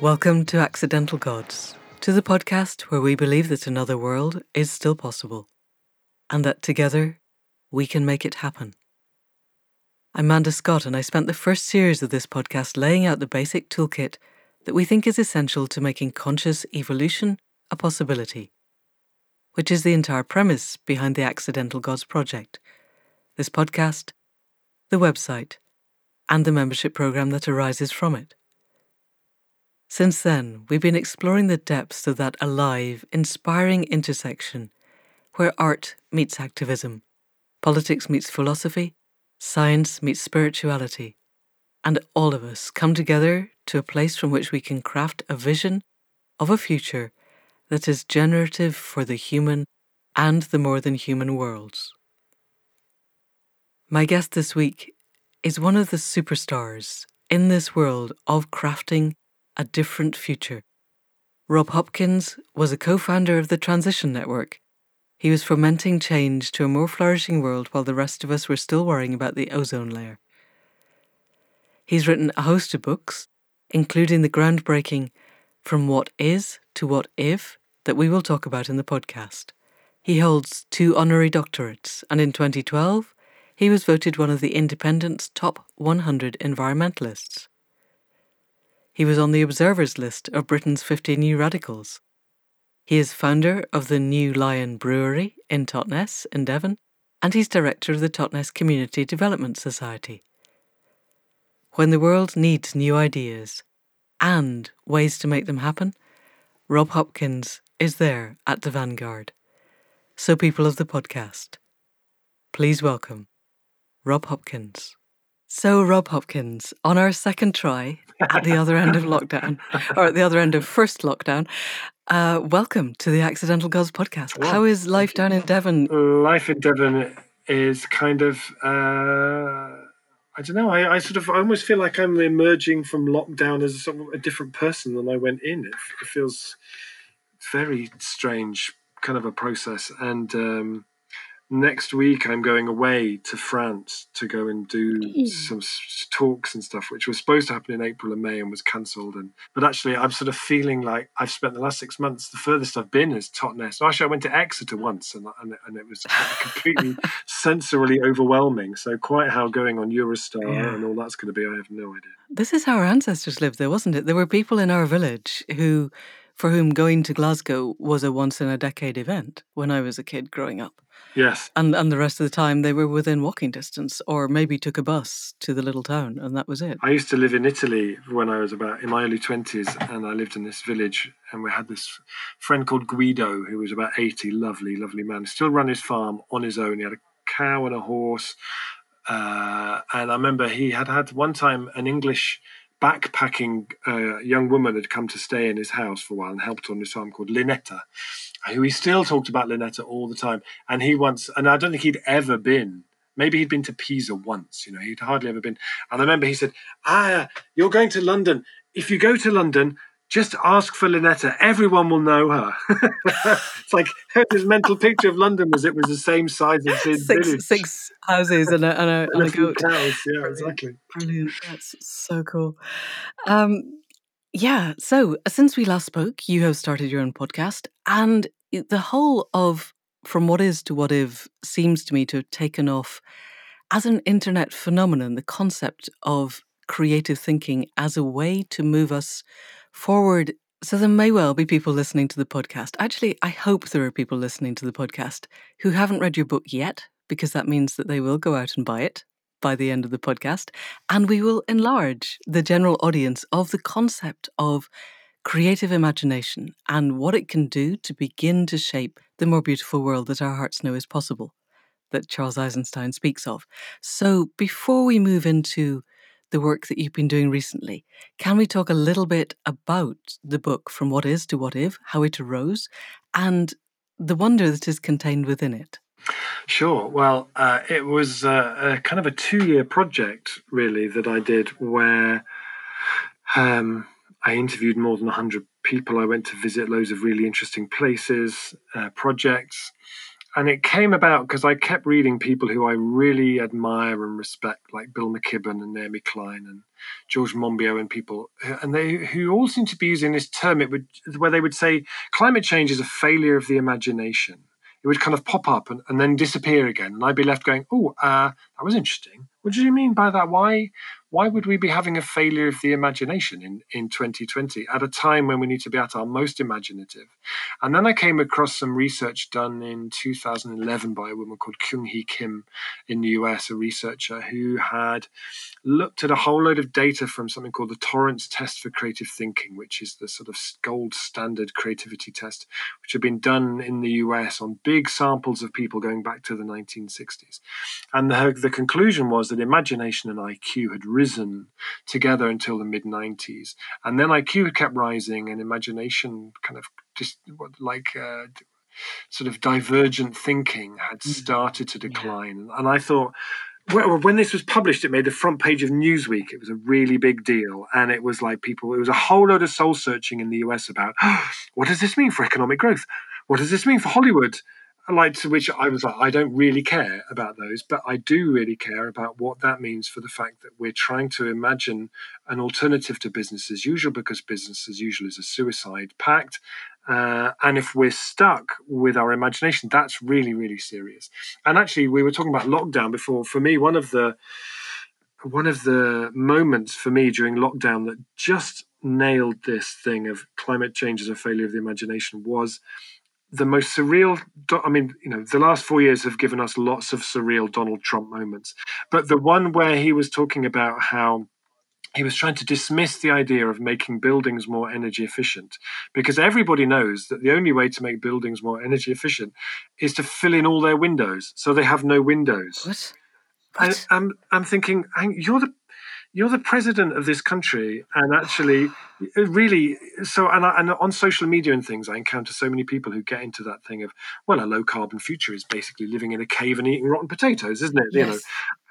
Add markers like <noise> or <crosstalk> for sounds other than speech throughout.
Welcome to Accidental Gods, to the podcast where we believe that another world is still possible and that together we can make it happen. I'm Manda Scott, and I spent the first series of this podcast laying out the basic toolkit that we think is essential to making conscious evolution a possibility, which is the entire premise behind the Accidental Gods project, this podcast, the website, and the membership program that arises from it. Since then, we've been exploring the depths of that alive, inspiring intersection where art meets activism, politics meets philosophy, science meets spirituality, and all of us come together to a place from which we can craft a vision of a future that is generative for the human and the more than human worlds. My guest this week is one of the superstars in this world of crafting a different future. Rob Hopkins was a co founder of the Transition Network. He was fomenting change to a more flourishing world while the rest of us were still worrying about the ozone layer. He's written a host of books, including the groundbreaking From What Is to What If that we will talk about in the podcast. He holds two honorary doctorates, and in 2012, he was voted one of the Independent's top 100 environmentalists. He was on the Observer's list of Britain's 50 New Radicals. He is founder of the New Lion Brewery in Totnes in Devon, and he's director of the Totnes Community Development Society. When the world needs new ideas and ways to make them happen, Rob Hopkins is there at the vanguard. So, people of the podcast, please welcome Rob Hopkins. So, Rob Hopkins, on our second try at the other end of lockdown, or at the other end of first lockdown, uh, welcome to the Accidental Gods podcast. Well, How is life down in Devon? Life in Devon is kind of, uh, I don't know, I, I, sort of I almost feel like I'm emerging from lockdown as sort of a different person than I went in. It, it feels very strange, kind of a process. And, um, next week I'm going away to France to go and do mm. some talks and stuff, which was supposed to happen in April and May and was cancelled. And but actually, I'm sort of feeling like I've spent the last six months. The furthest I've been is Totnes. Actually, I went to Exeter once, and and, and it was completely <laughs> sensorily overwhelming. So quite how going on Eurostar yeah. and all that's going to be, I have no idea. This is how our ancestors lived, there wasn't it? There were people in our village who for whom going to Glasgow was a once in a decade event when I was a kid growing up. Yes. And and the rest of the time they were within walking distance or maybe took a bus to the little town and that was it. I used to live in Italy when I was about in my early 20s and I lived in this village and we had this friend called Guido who was about 80, lovely, lovely man. Still ran his farm on his own. He had a cow and a horse. Uh, and I remember he had had one time an English backpacking uh, young woman had come to stay in his house for a while and helped on his farm called Lynetta, who he still talked about Lynetta all the time. And he once, and I don't think he'd ever been. Maybe he'd been to Pisa once, you know, he'd hardly ever been. And I remember he said, Ah, you're going to London. If you go to London, just ask for Lynetta. Everyone will know her. <laughs> it's like his mental picture of London was it was the same size as his six, village. Six houses and a, and a, <laughs> and a goat. Cows. Yeah, exactly. Brilliant. That's so cool. Um, yeah. So since we last spoke, you have started your own podcast, and the whole of From What Is to What If seems to me to have taken off as an internet phenomenon. The concept of creative thinking as a way to move us forward. So there may well be people listening to the podcast. Actually, I hope there are people listening to the podcast who haven't read your book yet, because that means that they will go out and buy it by the end of the podcast. And we will enlarge the general audience of the concept of creative imagination and what it can do to begin to shape the more beautiful world that our hearts know is possible, that Charles Eisenstein speaks of. So before we move into the work that you've been doing recently. Can we talk a little bit about the book From What Is to What If, how it arose, and the wonder that is contained within it? Sure. Well, uh, it was uh, a kind of a two year project, really, that I did where um, I interviewed more than 100 people. I went to visit loads of really interesting places, uh, projects. And it came about because I kept reading people who I really admire and respect, like Bill McKibben and Naomi Klein and George Monbiot and people, and they who all seem to be using this term. It would where they would say climate change is a failure of the imagination. It would kind of pop up and, and then disappear again, and I'd be left going, "Oh, uh, that was interesting. What do you mean by that? Why why would we be having a failure of the imagination in, in 2020 at a time when we need to be at our most imaginative? And then I came across some research done in 2011 by a woman called Kyung Hee Kim in the US, a researcher who had looked at a whole load of data from something called the Torrance Test for Creative Thinking, which is the sort of gold standard creativity test, which had been done in the US on big samples of people going back to the 1960s. And the, the conclusion was that imagination and IQ had risen together until the mid 90s. And then IQ kept rising and imagination kind of just like uh, sort of divergent thinking had mm. started to decline. Yeah. And I thought, well, when this was published, it made the front page of Newsweek. It was a really big deal. And it was like people, it was a whole load of soul searching in the US about oh, <gasps> what does this mean for economic growth? What does this mean for Hollywood? Like to which I was like, I don't really care about those, but I do really care about what that means for the fact that we're trying to imagine an alternative to business as usual because business as usual is a suicide pact. Uh, and if we're stuck with our imagination, that's really, really serious. And actually, we were talking about lockdown before. For me, one of the one of the moments for me during lockdown that just nailed this thing of climate change as a failure of the imagination was the most surreal i mean you know the last four years have given us lots of surreal donald trump moments but the one where he was talking about how he was trying to dismiss the idea of making buildings more energy efficient because everybody knows that the only way to make buildings more energy efficient is to fill in all their windows so they have no windows what? What? I, I'm, I'm thinking you're the you're the president of this country and actually really so and, I, and on social media and things i encounter so many people who get into that thing of well a low carbon future is basically living in a cave and eating rotten potatoes isn't it? Yes. you know?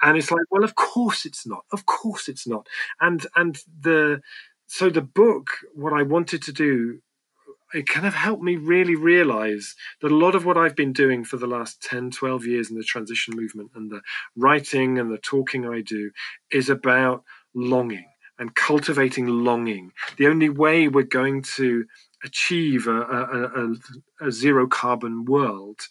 And it's like well of course it's not. Of course it's not. And and the so the book what i wanted to do it kind of helped me really realize that a lot of what I've been doing for the last 10, 12 years in the transition movement and the writing and the talking I do is about longing and cultivating longing. The only way we're going to achieve a, a, a, a zero carbon world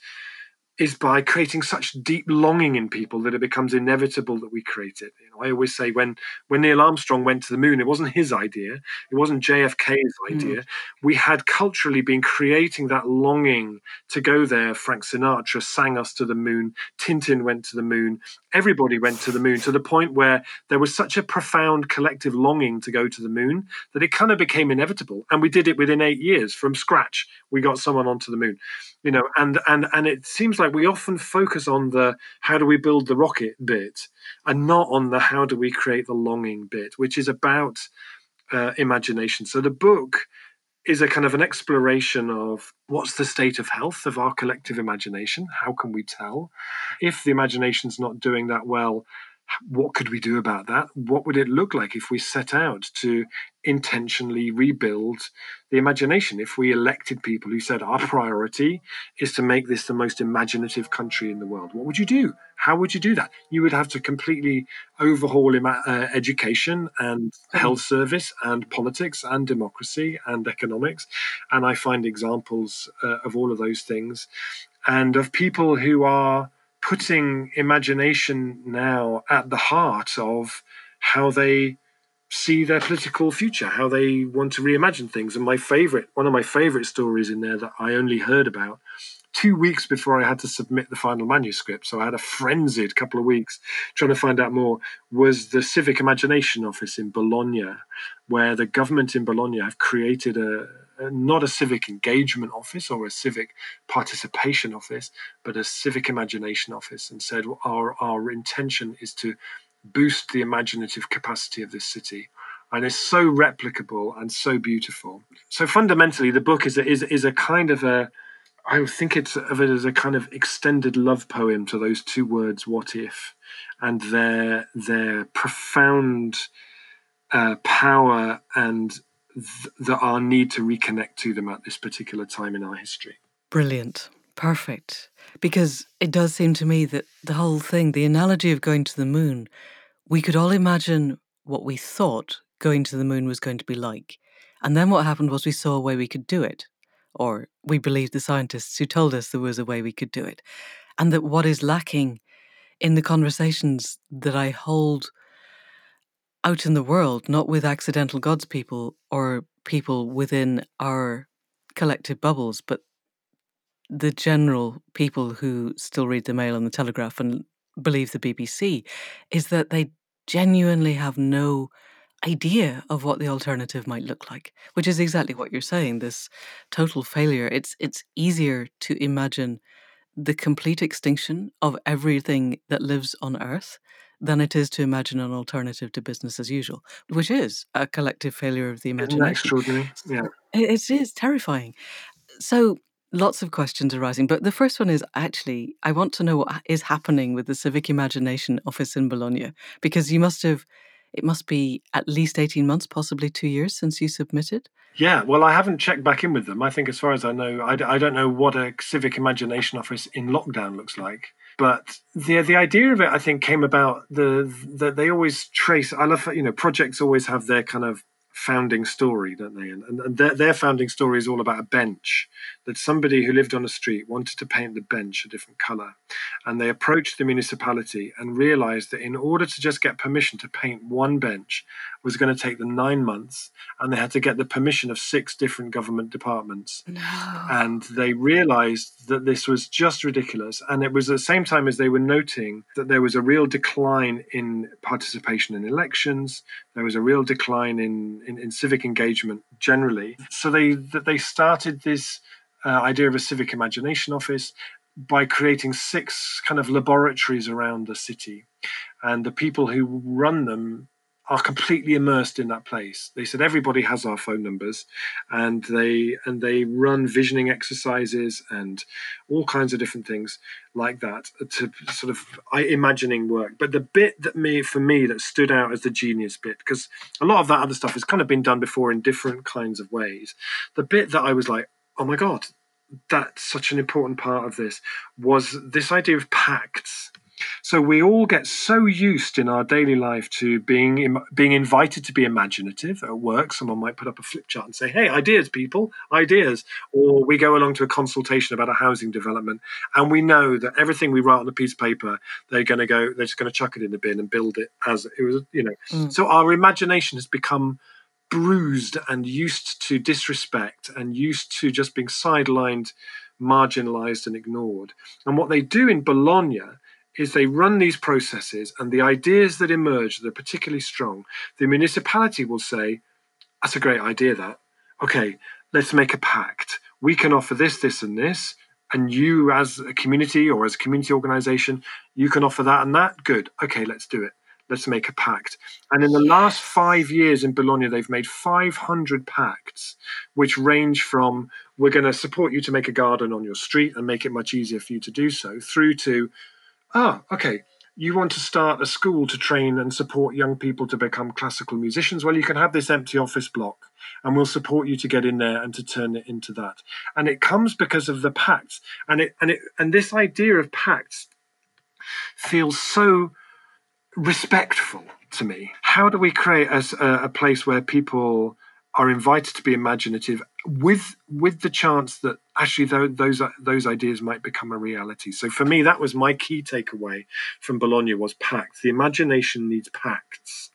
is by creating such deep longing in people that it becomes inevitable that we create it. You know, I always say when when Neil Armstrong went to the moon, it wasn't his idea, it wasn't JFK's hmm. idea. Mm. We had culturally been creating that longing to go there. Frank Sinatra sang us to the moon. Tintin went to the moon. Everybody went to the moon to the point where there was such a profound collective longing to go to the moon that it kind of became inevitable. And we did it within eight years from scratch. We got someone onto the moon you know and and and it seems like we often focus on the how do we build the rocket bit and not on the how do we create the longing bit which is about uh, imagination. So the book is a kind of an exploration of what's the state of health of our collective imagination? How can we tell? If the imagination's not doing that well what could we do about that? What would it look like if we set out to intentionally rebuild the imagination? If we elected people who said our priority is to make this the most imaginative country in the world, what would you do? How would you do that? You would have to completely overhaul ima- uh, education and mm-hmm. health service and politics and democracy and economics. And I find examples uh, of all of those things and of people who are putting imagination now at the heart of how they see their political future, how they want to reimagine things. And my favorite, one of my favorite stories in there that I only heard about two weeks before I had to submit the final manuscript, so I had a frenzied couple of weeks trying to find out more, was the Civic Imagination Office in Bologna, where the government in Bologna have created a, not a civic engagement office or a civic participation office, but a civic imagination office, and said our our intention is to boost the imaginative capacity of this city. And it's so replicable and so beautiful. So fundamentally, the book is a, is is a kind of a I think it's of it as a kind of extended love poem to those two words "what if," and their their profound uh, power and th- our need to reconnect to them at this particular time in our history. Brilliant. Perfect. Because it does seem to me that the whole thing, the analogy of going to the moon, we could all imagine what we thought going to the moon was going to be like. And then what happened was we saw a way we could do it, or we believed the scientists who told us there was a way we could do it. And that what is lacking in the conversations that I hold out in the world, not with accidental gods people or people within our collective bubbles, but the general people who still read the Mail and the Telegraph and believe the BBC, is that they genuinely have no idea of what the alternative might look like, which is exactly what you're saying. This total failure. It's it's easier to imagine the complete extinction of everything that lives on Earth than it is to imagine an alternative to business as usual, which is a collective failure of the imagination. extraordinary? Yeah, it, it is terrifying. So lots of questions arising, but the first one is actually I want to know what is happening with the Civic Imagination Office in Bologna because you must have it must be at least 18 months, possibly two years since you submitted. Yeah, well, I haven't checked back in with them. I think, as far as I know, I, I don't know what a civic imagination office in lockdown looks like. But the the idea of it, I think, came about the that they always trace. I love you know projects always have their kind of founding story, don't they? And, and their, their founding story is all about a bench that somebody who lived on a street wanted to paint the bench a different color. And they approached the municipality and realized that in order to just get permission to paint one bench was going to take them nine months. And they had to get the permission of six different government departments. No. And they realized that this was just ridiculous. And it was at the same time as they were noting that there was a real decline in participation in elections, there was a real decline in, in, in civic engagement generally. So they that they started this uh, idea of a civic imagination office by creating six kind of laboratories around the city. And the people who run them are completely immersed in that place. They said everybody has our phone numbers, and they and they run visioning exercises and all kinds of different things like that to sort of imagining work. But the bit that me for me that stood out as the genius bit, because a lot of that other stuff has kind of been done before in different kinds of ways. The bit that I was like, oh my god, that's such an important part of this was this idea of pacts so we all get so used in our daily life to being being invited to be imaginative at work. Someone might put up a flip chart and say, "Hey, ideas, people, ideas," or we go along to a consultation about a housing development, and we know that everything we write on a piece of paper, they're going to go, they're just going to chuck it in the bin and build it as it was, you know. Mm. So our imagination has become bruised and used to disrespect and used to just being sidelined marginalized and ignored. And what they do in Bologna is they run these processes and the ideas that emerge that are particularly strong, the municipality will say, That's a great idea, that. Okay, let's make a pact. We can offer this, this, and this. And you, as a community or as a community organization, you can offer that and that. Good. Okay, let's do it. Let's make a pact. And in the last five years in Bologna, they've made 500 pacts, which range from we're going to support you to make a garden on your street and make it much easier for you to do so, through to ah, okay, you want to start a school to train and support young people to become classical musicians? Well, you can have this empty office block and we'll support you to get in there and to turn it into that. And it comes because of the pacts. And it and it and this idea of pacts feels so respectful to me. How do we create a, a place where people are invited to be imaginative with with the chance that actually those those ideas might become a reality. So for me, that was my key takeaway from Bologna was pacts. The imagination needs pacts.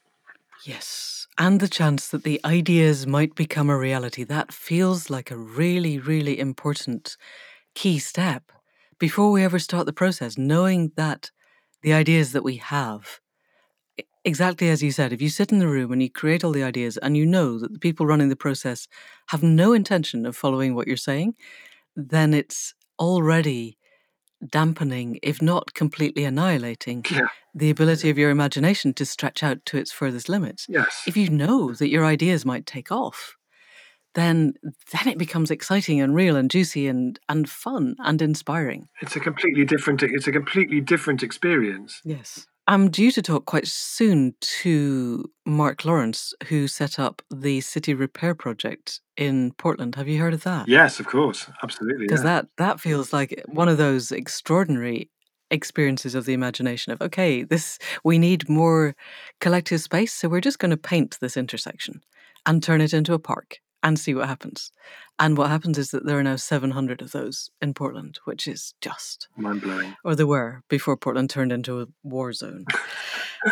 Yes, and the chance that the ideas might become a reality. That feels like a really, really important key step before we ever start the process. Knowing that the ideas that we have exactly as you said, if you sit in the room and you create all the ideas and you know that the people running the process have no intention of following what you're saying, then it's already dampening, if not completely annihilating, yeah. the ability of your imagination to stretch out to its furthest limits. Yes. If you know that your ideas might take off, then then it becomes exciting and real and juicy and and fun and inspiring. It's a completely different it's a completely different experience. Yes I'm due to talk quite soon to Mark Lawrence, who set up the City Repair Project in Portland. Have you heard of that? Yes, of course, absolutely. Because Yeah. that that feels like one of those extraordinary experiences of the imagination of okay, this we need more collective space, so we're just going to paint this intersection and turn it into a park and see what happens. And what happens is that there are now 700 of those in Portland, which is just Mind blowing. or there were before Portland turned into a war zone. <laughs>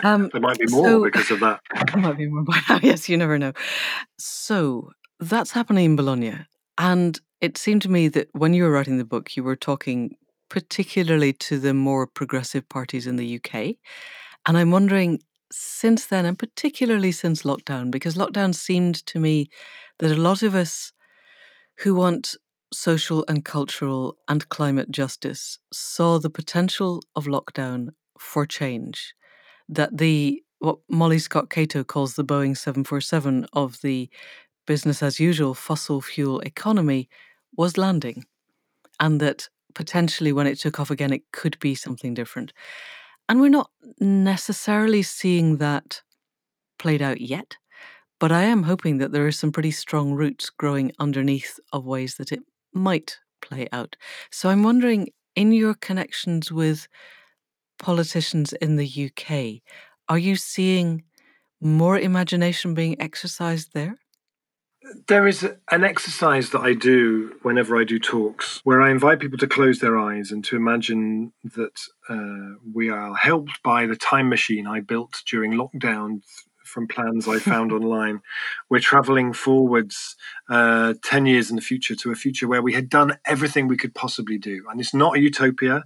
Um, There might be more so- because of that. <laughs> there might be more by now. <laughs> Yes, you never know. So that's happening in Bologna. And it seemed to me that when you were writing the book, you were talking particularly to the more progressive parties in the UK. And I'm wondering, since then, and particularly since lockdown, because lockdown seemed to me that a lot of us who want social and cultural and climate justice saw the potential of lockdown for change. That the what Molly Scott Cato calls the Boeing 747 of the business as usual fossil fuel economy was landing, and that potentially when it took off again, it could be something different. And we're not necessarily seeing that played out yet, but I am hoping that there are some pretty strong roots growing underneath of ways that it might play out. So I'm wondering, in your connections with politicians in the UK, are you seeing more imagination being exercised there? There is an exercise that I do whenever I do talks where I invite people to close their eyes and to imagine that uh, we are helped by the time machine I built during lockdown from plans I found online. We're traveling forwards uh, 10 years in the future to a future where we had done everything we could possibly do. And it's not a utopia,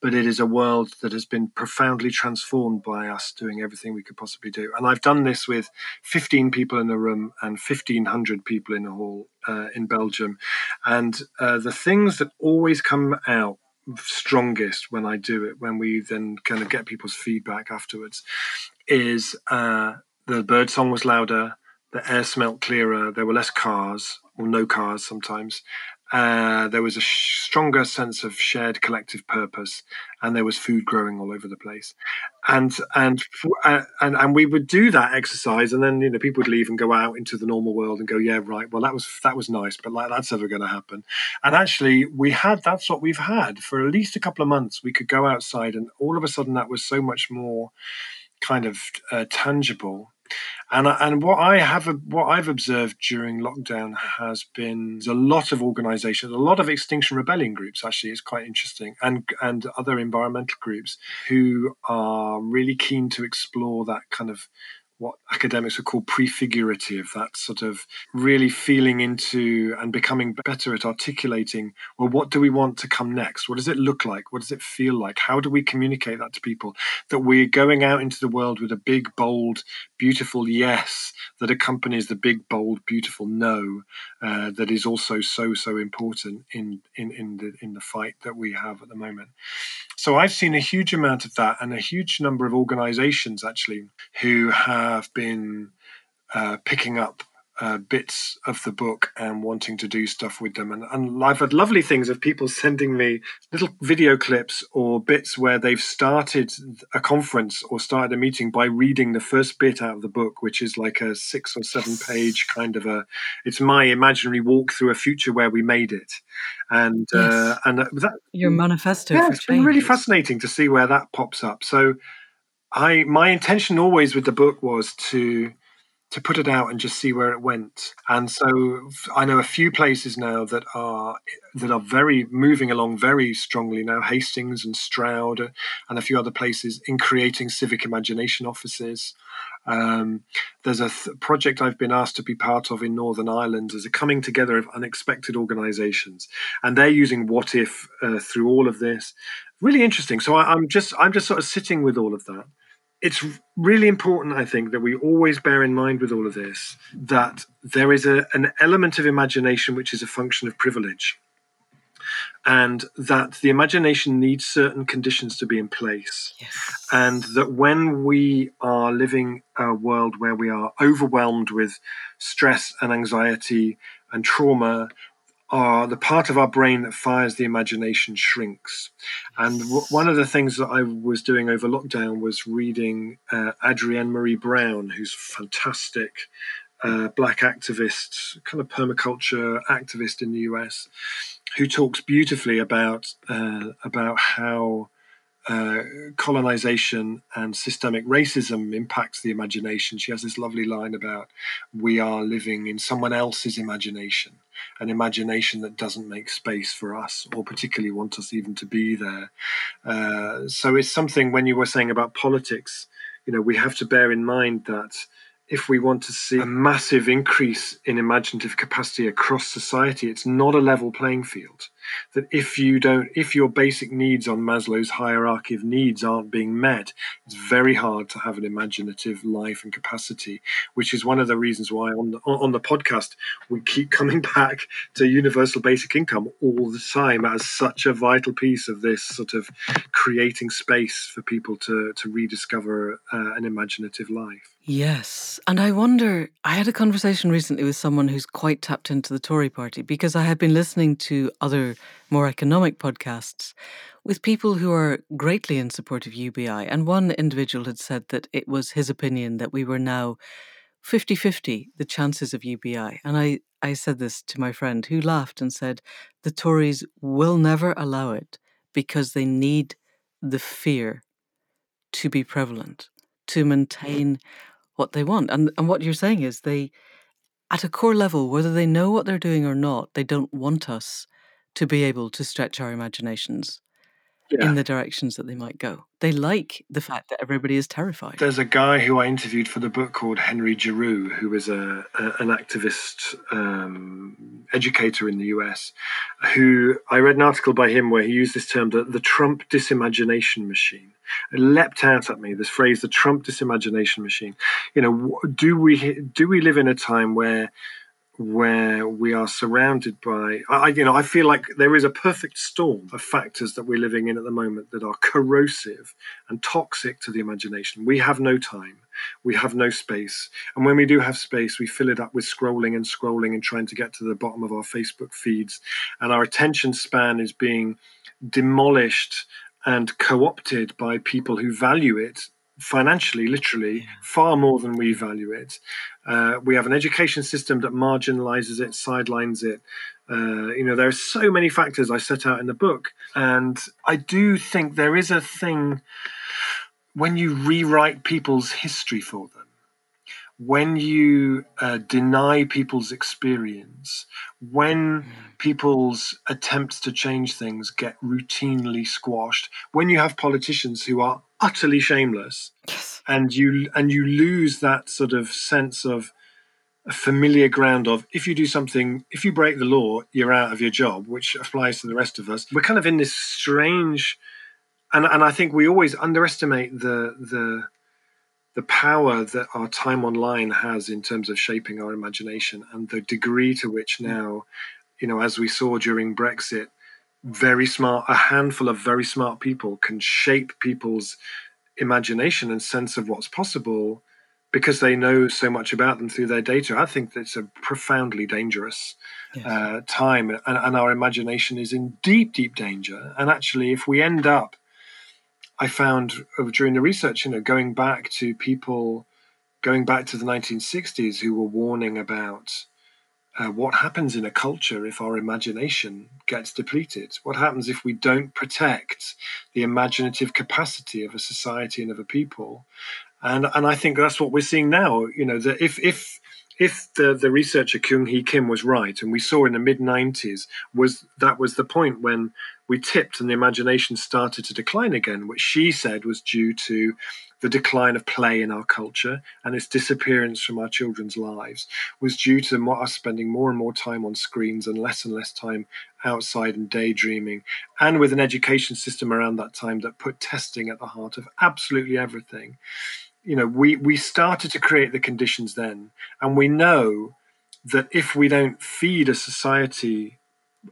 but it is a world that has been profoundly transformed by us doing everything we could possibly do. And I've done this with 15 people in the room and 1,500 people in the hall uh, in Belgium. And uh, the things that always come out strongest when I do it, when we then kind of get people's feedback afterwards, is uh, the bird song was louder, the air smelt clearer, there were less cars, or no cars sometimes. Uh, there was a sh- stronger sense of shared collective purpose, and there was food growing all over the place, and and uh, and and we would do that exercise, and then you know people would leave and go out into the normal world and go, yeah, right, well that was that was nice, but like that's never going to happen. And actually, we had that's what we've had for at least a couple of months. We could go outside, and all of a sudden that was so much more kind of uh, tangible. And uh, and what I have what I've observed during lockdown has been a lot of organisations, a lot of Extinction Rebellion groups. Actually, it's quite interesting, and and other environmental groups who are really keen to explore that kind of what academics would call prefigurative, that sort of really feeling into and becoming better at articulating, well, what do we want to come next? What does it look like? What does it feel like? How do we communicate that to people? That we're going out into the world with a big, bold, beautiful yes that accompanies the big, bold, beautiful no uh, that is also so, so important in, in, in, the, in the fight that we have at the moment. So I've seen a huge amount of that and a huge number of organizations actually who have been uh, picking up uh, bits of the book and wanting to do stuff with them. And, and I've had lovely things of people sending me little video clips or bits where they've started a conference or started a meeting by reading the first bit out of the book, which is like a six or seven page kind of a, it's my imaginary walk through a future where we made it. And, uh, and that, Your manifesto yeah, it's been really fascinating to see where that pops up. So, I my intention always with the book was to to put it out and just see where it went. And so I know a few places now that are that are very moving along very strongly now. Hastings and Stroud and a few other places in creating civic imagination offices. Um, there's a th- project I've been asked to be part of in Northern Ireland as a coming together of unexpected organisations, and they're using What If uh, through all of this. Really interesting. So I, I'm just I'm just sort of sitting with all of that. It's really important, I think, that we always bear in mind with all of this that there is a, an element of imagination which is a function of privilege, and that the imagination needs certain conditions to be in place Yes. and that when we are living a world where we are overwhelmed with stress and anxiety and trauma, our the part of our brain that fires the imagination shrinks. And w- one of the things that I was doing over lockdown was reading uh, Adrienne Maree Brown, who's fantastic uh, black activist, kind of permaculture activist in the US, who talks beautifully about uh, about how uh, colonization and systemic racism impacts the imagination. She has this lovely line about we are living in someone else's imagination, an imagination that doesn't make space for us or particularly want us even to be there. Uh, so it's something when you were saying about politics, you know, we have to bear in mind that if we want to see a massive increase in imaginative capacity across society, it's not a level playing field. That if you don't, if your basic needs on Maslow's hierarchy of needs aren't being met, it's very hard to have an imaginative life and capacity. Which is one of the reasons why on the on the podcast we keep coming <laughs> back to universal basic income all the time as such a vital piece of this sort of creating space for people to to rediscover uh, an imaginative life. Yes. And I wonder, I had a conversation recently with someone who's quite tapped into the Tory party because I had been listening to other more economic podcasts with people who are greatly in support of UBI. And one individual had said that it was his opinion that we were now 50 50 the chances of UBI. And I, I said this to my friend who laughed and said, the Tories will never allow it because they need the fear to be prevalent to maintain what they want. And and what you're saying is they at a core level, whether they know what they're doing or not, they don't want us to be able to stretch our imaginations yeah. in the directions that they might go. They like the fact that everybody is terrified. There's a guy who I interviewed for the book called Henry Giroux, who is a, a an activist um, educator in the US, who I read an article by him where he used this term, the, the Trump disimagination machine. It leapt out at me this phrase, the Trump disimagination machine. You know, do we do we live in a time where where we are surrounded by I, you know i feel like there is a perfect storm of factors that we're living in at the moment that are corrosive and toxic to the imagination. We have no time. We have no space. And when we do have space we fill it up with scrolling and scrolling and trying to get to the bottom of our facebook feeds. And our attention span is being demolished and co-opted by people who value it financially, literally, far more than we value it. Uh, we have an education system that marginalizes it, sidelines it. Uh, you know, there are so many factors I set out in the book. And I do think there is a thing when you rewrite people's history for them, when you uh, deny people's experience, when mm. people's attempts to change things get routinely squashed, when you have politicians who are utterly shameless, yes. and you and you lose that sort of sense of a familiar ground of if you do something, if you break the law, you're out of your job, which applies to the rest of us. We're kind of in this strange, and and I think we always underestimate the the the power that our time online has in terms of shaping our imagination and the degree to which now, you know, as we saw during Brexit, very smart, a handful of very smart people can shape people's imagination and sense of what's possible because they know so much about them through their data. I think that's a profoundly dangerous yes. uh, time, and, and, our imagination is in deep, deep danger. And actually, if we end up, I found during the research, you know, going back to people, going back to the 1960s, who were warning about uh, what happens in a culture if our imagination gets depleted? What happens if we don't protect the imaginative capacity of a society and of a people? And and I think that's what we're seeing now. You know, that if if if the, the researcher Kyung Hee Kim was right, and we saw in the mid 90s, was that was the point when we tipped and the imagination started to decline again, which she said was due to the decline of play in our culture and its disappearance from our children's lives was due to us spending more and more time on screens and less and less time outside and daydreaming, and with an education system around that time that put testing at the heart of absolutely everything. You know, we we started to create the conditions then, and we know that if we don't feed a society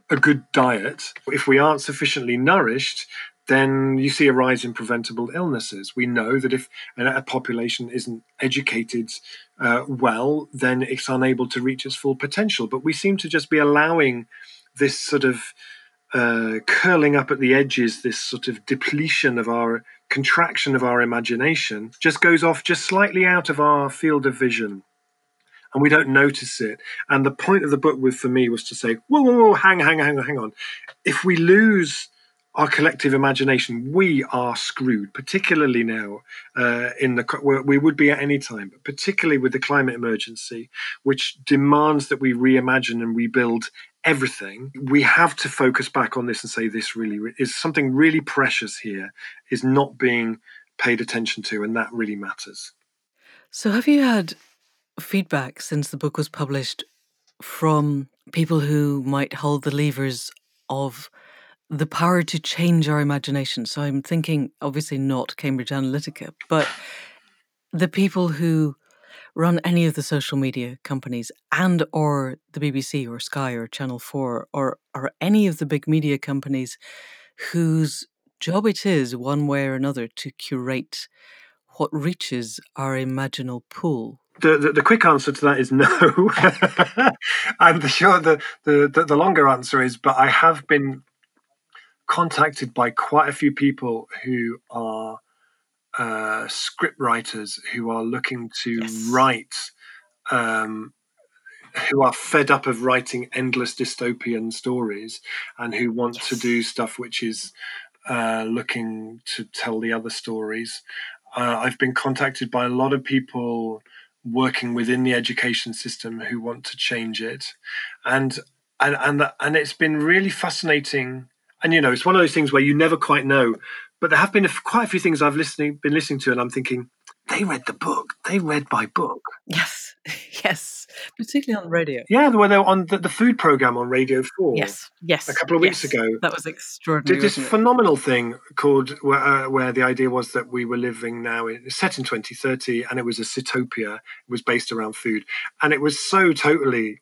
a good diet, if we aren't sufficiently nourished, then you see a rise in preventable illnesses. We know that if a population isn't educated uh, well, then it's unable to reach its full potential. But we seem to just be allowing this sort of uh, curling up at the edges, this sort of depletion of our contraction of our imagination, just goes off just slightly out of our field of vision. And we don't notice it. And the point of the book with for me was to say, whoa, whoa, whoa, hang, hang, hang, hang on. If we lose our collective imagination, we are screwed, particularly now uh, in the we would be at any time, but particularly with the climate emergency, which demands that we reimagine and rebuild everything. We have to focus back on this and say this really is something really precious here is not being paid attention to, and that really matters. So, have you had feedback since the book was published from people who might hold the levers of the power to change our imagination. So I'm thinking, obviously, not Cambridge Analytica, but the people who run any of the social media companies and or the BBC or Sky or Channel 4 or or any of the big media companies whose job it is one way or another to curate what reaches our imaginal pool the, the, the, quick answer to that is no. <laughs> and the short, the, the, the longer answer is, but I have been contacted by quite a few people who are uh, script writers who are looking to yes. write, um, who are fed up of writing endless dystopian stories and who want yes. to do stuff which is uh, looking to tell the other stories. Uh, I've been contacted by a lot of people working within the education system who want to change it, and and and and it's been really fascinating and you know, it's one of those things where you never quite know. But there have been a, quite a few things I've listening been listening to, and I'm thinking they read the book. They read my book. Yes, <laughs> yes, particularly on radio. Yeah, they were on the, the, food program on Radio Four. Yes, yes, a couple of weeks yes. ago. That was extraordinary. Did this phenomenal thing called where, uh, where the idea was that we were living now in, set in 2030, and it was a Sitopia. It was based around food, and it was so totally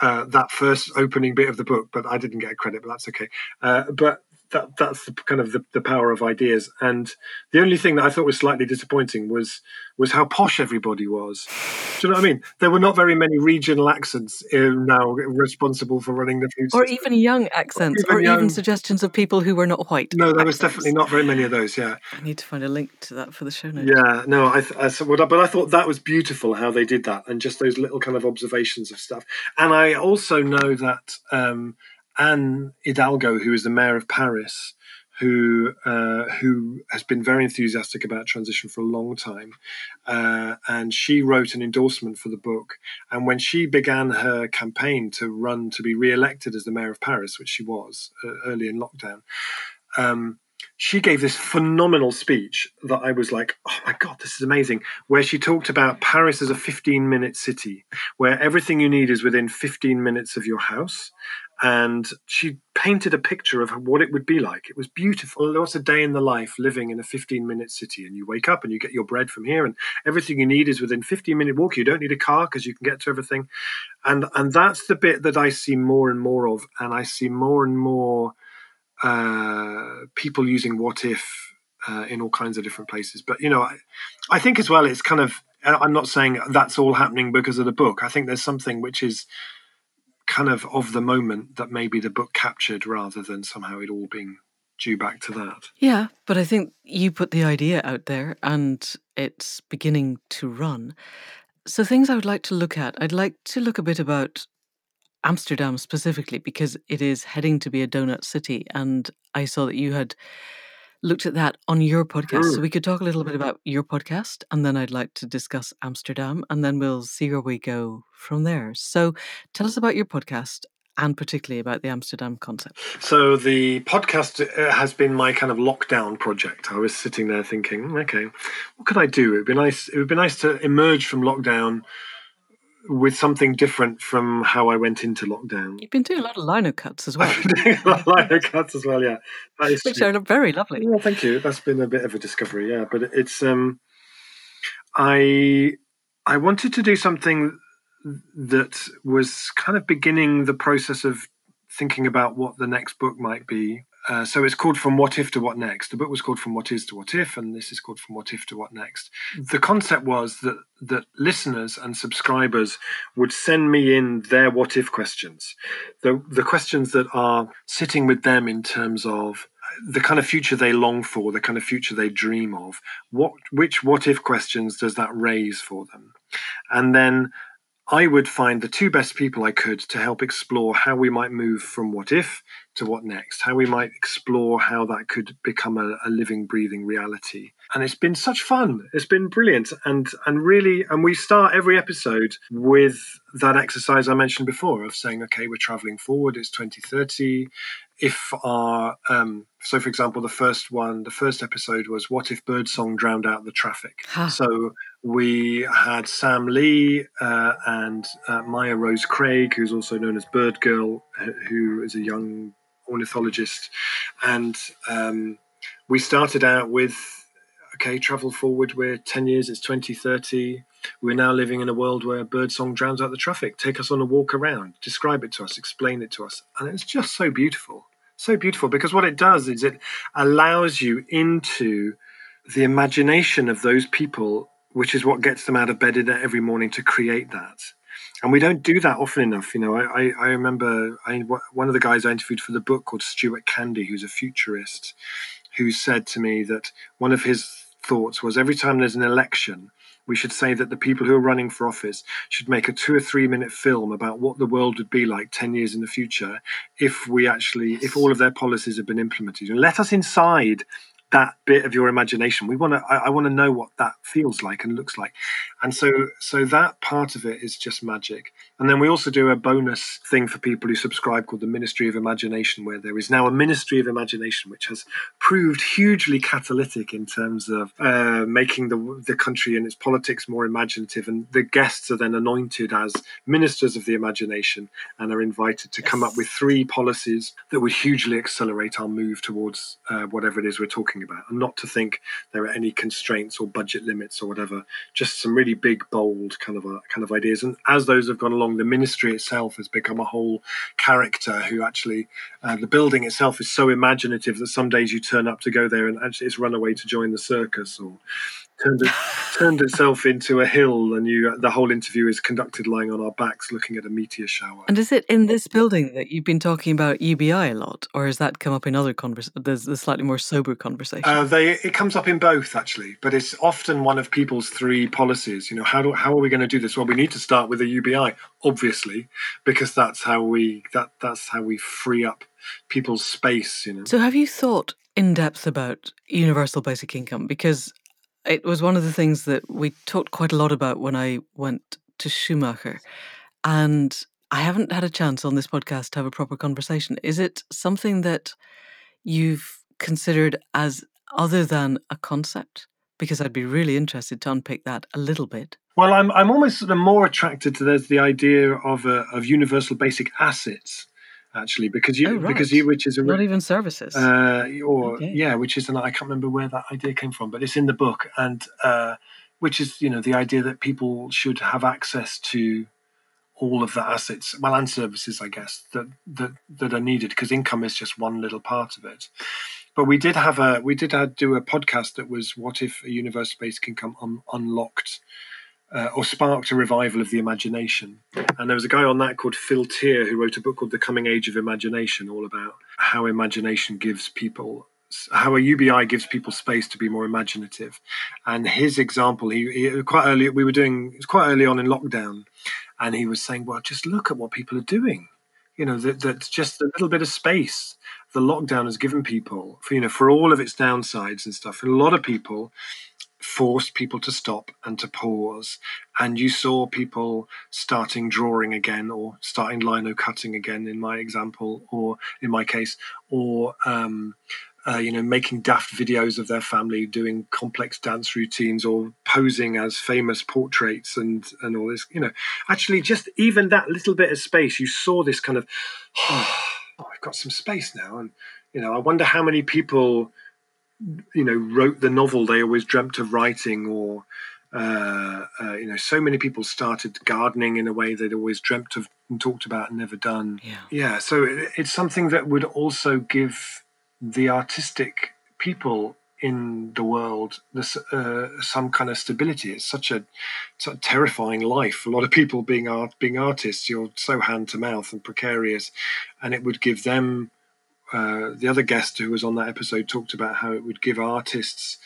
uh, that first opening bit of the book, but I didn't get credit, but that's okay. Uh, but that that's the, kind of the, the power of ideas. And the only thing that I thought was slightly disappointing was was how posh everybody was. Do you know what I mean? There were not very many regional accents now responsible for running the food. Or even young accents, or even, or young... even, suggestions of people who were not white. No, there accents. was definitely not very many of those. Yeah, I need to find a link to that for the show notes. Yeah, no, I, I but I thought that was beautiful how they did that, and just those little kind of observations of stuff. And I also know that. Um, Anne Hidalgo, who is the mayor of Paris, who uh, who has been very enthusiastic about transition for a long time, uh, and she wrote an endorsement for the book. And when she began her campaign to run to be re-elected as the mayor of Paris, which she was uh, early in lockdown. Um, she gave this phenomenal speech that I was like, oh my God, this is amazing. Where she talked about Paris as a 15 minute city, where everything you need is within 15 minutes of your house and she painted a picture of what it would be like. It was beautiful. What's a day in the life living in a 15 minute city? And you wake up and you get your bread from here, and everything you need is within 15 minute walk. You don't need a car because you can get to everything. And and that's the bit that I see more and more of, and I see more and more uh, people using what if uh, in all kinds of different places. But you know, I, I think as well, it's kind of. I'm not saying that's all happening because of the book. I think there's something which is kind of of the moment that maybe the book captured rather than somehow it all being due back to that. Yeah, but I think you put the idea out there and it's beginning to run. So, things I would like to look at, I'd like to look a bit about Amsterdam specifically because it is heading to be a donut city. And I saw that you had looked at that on your podcast. Sure. So we could talk a little bit about your podcast, and then I'd like to discuss Amsterdam, and then we'll see where we go from there. So tell us about your podcast and particularly about the Amsterdam concept. So the podcast uh, has been my kind of lockdown project. I was sitting there thinking, okay, what could I do? It would be nice. It would be nice to emerge from lockdown with something different from how I went into lockdown. You've been doing a lot of lino cuts as well. <laughs> doing a lot of lino cuts as well, yeah. Which are very lovely. Well, thank you. That's been a bit of a discovery, yeah. But it's um, I I wanted to do something that was kind of beginning the process of thinking about what the next book might be. Uh, so it's called From What If to What Next. The book was called From What Is to What If, and this is called From What If to What Next. The concept was that that listeners and subscribers would send me in their what if questions, the the questions that are sitting with them in terms of the kind of future they long for, the kind of future they dream of. What which what if questions does that raise for them? And then I would find the two best people I could to help explore how we might move from what if to what next, how we might explore how that could become a, a, living, breathing reality. And it's been such fun. It's been brilliant. And and really, and we start every episode with that exercise I mentioned before of saying, okay, we're traveling forward, it's 2030 if our um, so for example the first one the first episode was what if birdsong drowned out the traffic huh. so we had sam lee uh, and uh, Mya-Rose Craig who's also known as bird girl who is a young ornithologist and um, we started out with okay travel forward we're 10 years it's 2030 we're now living in a world where birdsong drowns out the traffic. Take us on a walk around, describe it to us, explain it to us. And it's just so beautiful. So beautiful because what it does is it allows you into the imagination of those people, which is what gets them out of bed every morning to create that. And we don't do that often enough. You know, I, I remember I, one of the guys I interviewed for the book called Stuart Candy, who's a futurist, who said to me that one of his thoughts was every time there's an election, we should say that the people who are running for office should make a two or three minute film about what the world would be like 10 years in the future if we actually if all of their policies have been implemented and let us inside that bit of your imagination. We want to. I, I want to know what that feels like and looks like, and so so that part of it is just magic. And then we also do a bonus thing for people who subscribe called the Ministry of Imagination, where there is now a Ministry of Imagination, which has proved hugely catalytic in terms of uh, making the the country and its politics more imaginative. And the guests are then anointed as ministers of the imagination and are invited to yes. come up with three policies that would hugely accelerate our move towards uh, whatever it is we're talking talking about, and not to think there are any constraints or budget limits or whatever. Just some really big, bold kind of uh, kind of ideas. And as those have gone along, the ministry itself has become a whole character who actually uh, the building itself is so imaginative that some days you turn up to go there and actually it's run away to join the circus or turned it, turned itself into a hill, and you the whole interview is conducted lying on our backs, looking at a meteor shower. And is it in this building that you've been talking about UBI a lot, or has that come up in other conversations? There's the slightly more sober conversation. Uh, they it comes up in both actually, but it's often one of people's three policies. You know, how do how are we going to do this? Well, we need to start with a UBI, obviously, because that's how we that that's how we free up people's space. You know. So, have you thought in depth about universal basic income? Because it was one of the things that we talked quite a lot about when I went to Schumacher. And I haven't had a chance on this podcast to have a proper conversation. Is it something that you've considered as other than a concept? Because I'd be really interested to unpick that a little bit. Well, I'm I'm almost sort of more attracted to the, the idea of a, of universal basic assets actually because you oh, right. because you which is a not even services uh, or okay. yeah which is an I can't remember where that idea came from but it's in the book and uh, which is you know the idea that people should have access to all of the assets well and services I guess that that that are needed because income is just one little part of it but we did have a we did have, do a podcast that was what if a universal basic income un- unlocked uh, or sparked a revival of the imagination. And there was a guy on that called Phil Teer who wrote a book called The Coming Age of Imagination, all about how imagination gives people how a UBI gives people space to be more imaginative. And his example, he, he quite early we were doing it was quite early on in lockdown, and he was saying, "Well, just look at what people are doing. You know, that that's just a little bit of space the lockdown has given people, for you know, for all of its downsides and stuff. And a lot of people forced people to stop and to pause. And you saw people starting drawing again or starting lino cutting again, in my example, or in my case, or um, uh, you know, making daft videos of their family doing complex dance routines or posing as famous portraits and and all this. You know, actually, just even that little bit of space, you saw this kind of, <sighs> oh, I've got some space now, and you know, I wonder how many people you know wrote the novel they always dreamt of writing or uh, uh, you know so many people started gardening in a way they'd always dreamt of and talked about and never done. Yeah. Yeah so it, it's something that would also give the artistic people in the world this uh, some kind of stability. It's such a, such a terrifying life. A lot of people being art being artists you're so hand to mouth and precarious and it would give them uh, the other guest who was on that episode talked about how it would give artists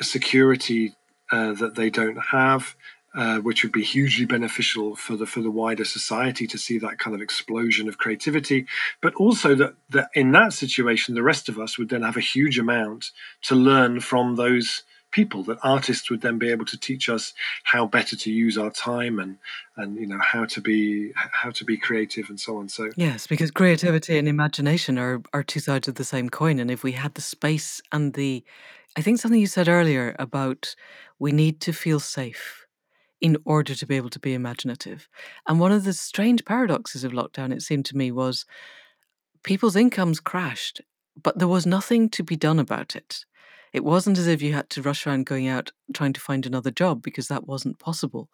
a security uh, that they don't have uh, which would be hugely beneficial for the for the wider society to see that kind of explosion of creativity, but also that that in that situation, the rest of us would then have a huge amount to learn from those people that artists would then be able to teach us how better to use our time and and you know how to be how to be creative and so on so yes because creativity and imagination are are two sides of the same coin and if we had the space and the i think something you said earlier about we need to feel safe in order to be able to be imaginative. And one of the strange paradoxes of lockdown, it seemed to me, was people's incomes crashed, but there was nothing to be done about it. It wasn't as if you had to rush around going out trying to find another job because that wasn't possible.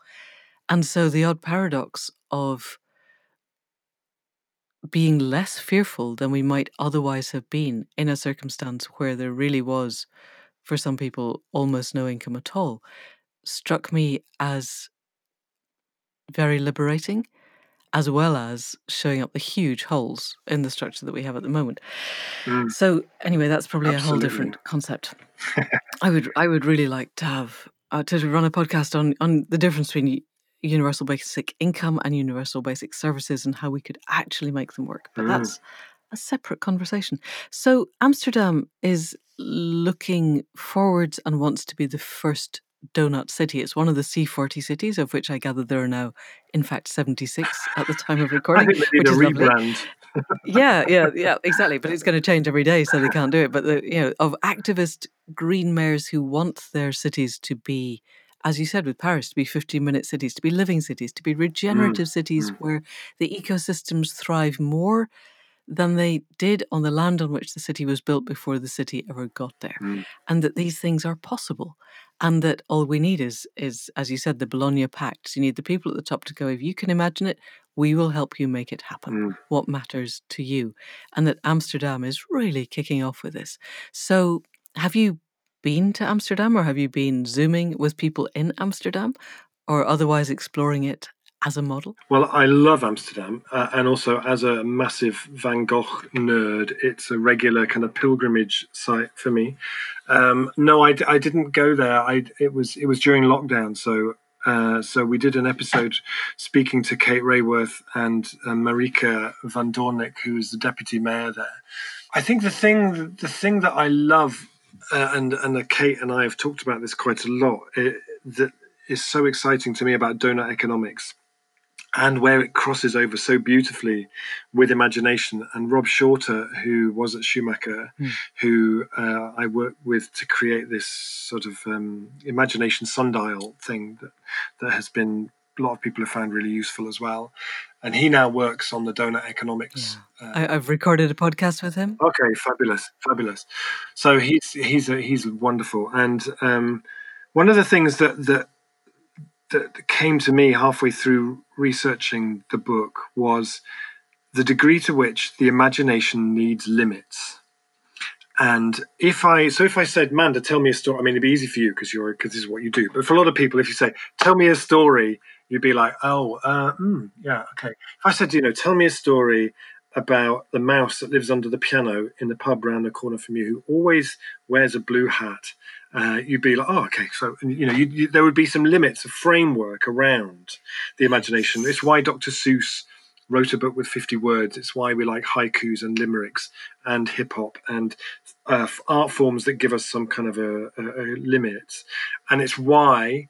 And so the odd paradox of being less fearful than we might otherwise have been in a circumstance where there really was, for some people, almost no income at all, struck me as very liberating, as well as showing up the huge holes in the structure that we have at the moment. Mm. So anyway, that's probably Absolutely. a whole different concept. I would I would really like to have uh, to run a podcast on on the difference between universal basic income and universal basic services and how we could actually make them work. But mm. that's a separate conversation. So Amsterdam is looking forwards and wants to be the first donut city. It's one of the C40 cities, of which I gather there are now, in fact, 76 at the time of <laughs> recording. I think they need a rebrand. yeah, yeah, <laughs> yeah, exactly. But it's going to change every day, so they can't do it. But the, you know, of activist green mayors who want their cities to be, as you said with Paris, to be 15 minute cities, to be living cities, to be regenerative mm, cities mm. where the ecosystems thrive more than they did on the land on which the city was built before the city ever got there. Mm. And that these things are possible. And that all we need is, is, as you said, the Bologna Pact. You need the people at the top to go, if you can imagine it, we will help you make it happen. Mm. What matters to you? And that Amsterdam is really kicking off with this. So, have you been to Amsterdam or have you been Zooming with people in Amsterdam or otherwise exploring it as a model? Well, I love Amsterdam, uh, and also as a massive Van Gogh nerd, it's a regular kind of pilgrimage site for me. Um, no, I, I didn't go there. I it was it was during lockdown, so uh, so we did an episode speaking to Kate Raworth and uh, Marieke van Doorninck, who is the deputy mayor there. I think the thing the thing that I love, uh, and and Kate and I have talked about this quite a lot, it, that is so exciting to me about donut economics and where it crosses over so beautifully with imagination. And Rob Shorter, who was at Schumacher, mm. who uh, I worked with to create this sort of um, imagination sundial thing that, that has been a lot of people have found really useful as well. And he now works on the donut economics. Yeah. Uh, I, have recorded a podcast with him. Okay, fabulous, fabulous. So he's he's a, he's wonderful. And um, one of the things that that that came to me halfway through researching the book was the degree to which the imagination needs limits. And if I, so if I said, Manda, tell me a story, I mean, it'd be easy for you because you're, because this is what you do. But for a lot of people, if you say, tell me a story, you'd be like, oh, uh, mm, yeah, okay. If I said, you know, tell me a story about the mouse that lives under the piano in the pub round the corner from you, who always wears a blue hat. Uh, you'd be like, oh, okay. So you know, you, you, there would be some limits, a framework around the imagination. It's why Dr. Seuss wrote a book with 50 words. It's why we like haikus and limericks and hip hop and uh, art forms that give us some kind of a, a, a limit. And it's why